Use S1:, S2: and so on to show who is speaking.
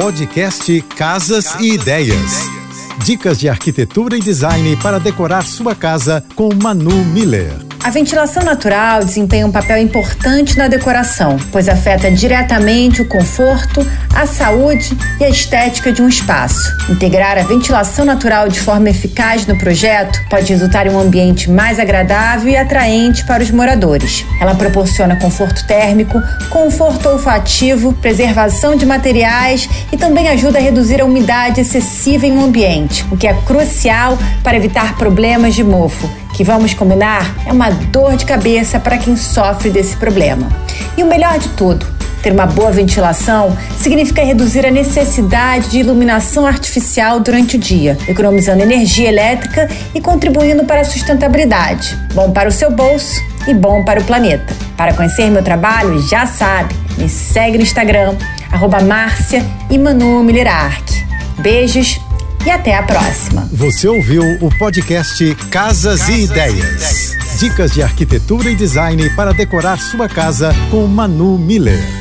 S1: Podcast Casas e Ideias. Dicas de arquitetura e design para decorar sua casa com Manu Miller.
S2: A ventilação natural desempenha um papel importante na decoração, pois afeta diretamente o conforto, a saúde e a estética de um espaço. Integrar a ventilação natural de forma eficaz no projeto pode resultar em um ambiente mais agradável e atraente para os moradores. Ela proporciona conforto térmico, conforto olfativo, preservação de materiais e também ajuda a reduzir a umidade excessiva em um ambiente, o que é crucial para evitar problemas de mofo que vamos combinar é uma dor de cabeça para quem sofre desse problema. E o melhor de tudo, ter uma boa ventilação significa reduzir a necessidade de iluminação artificial durante o dia, economizando energia elétrica e contribuindo para a sustentabilidade. Bom para o seu bolso e bom para o planeta. Para conhecer meu trabalho, já sabe, me segue no Instagram, arroba Márcia Beijos e até a próxima.
S1: Você ouviu o podcast Casas, Casas e, Ideias. e Ideias. Dicas de arquitetura e design para decorar sua casa com Manu Miller.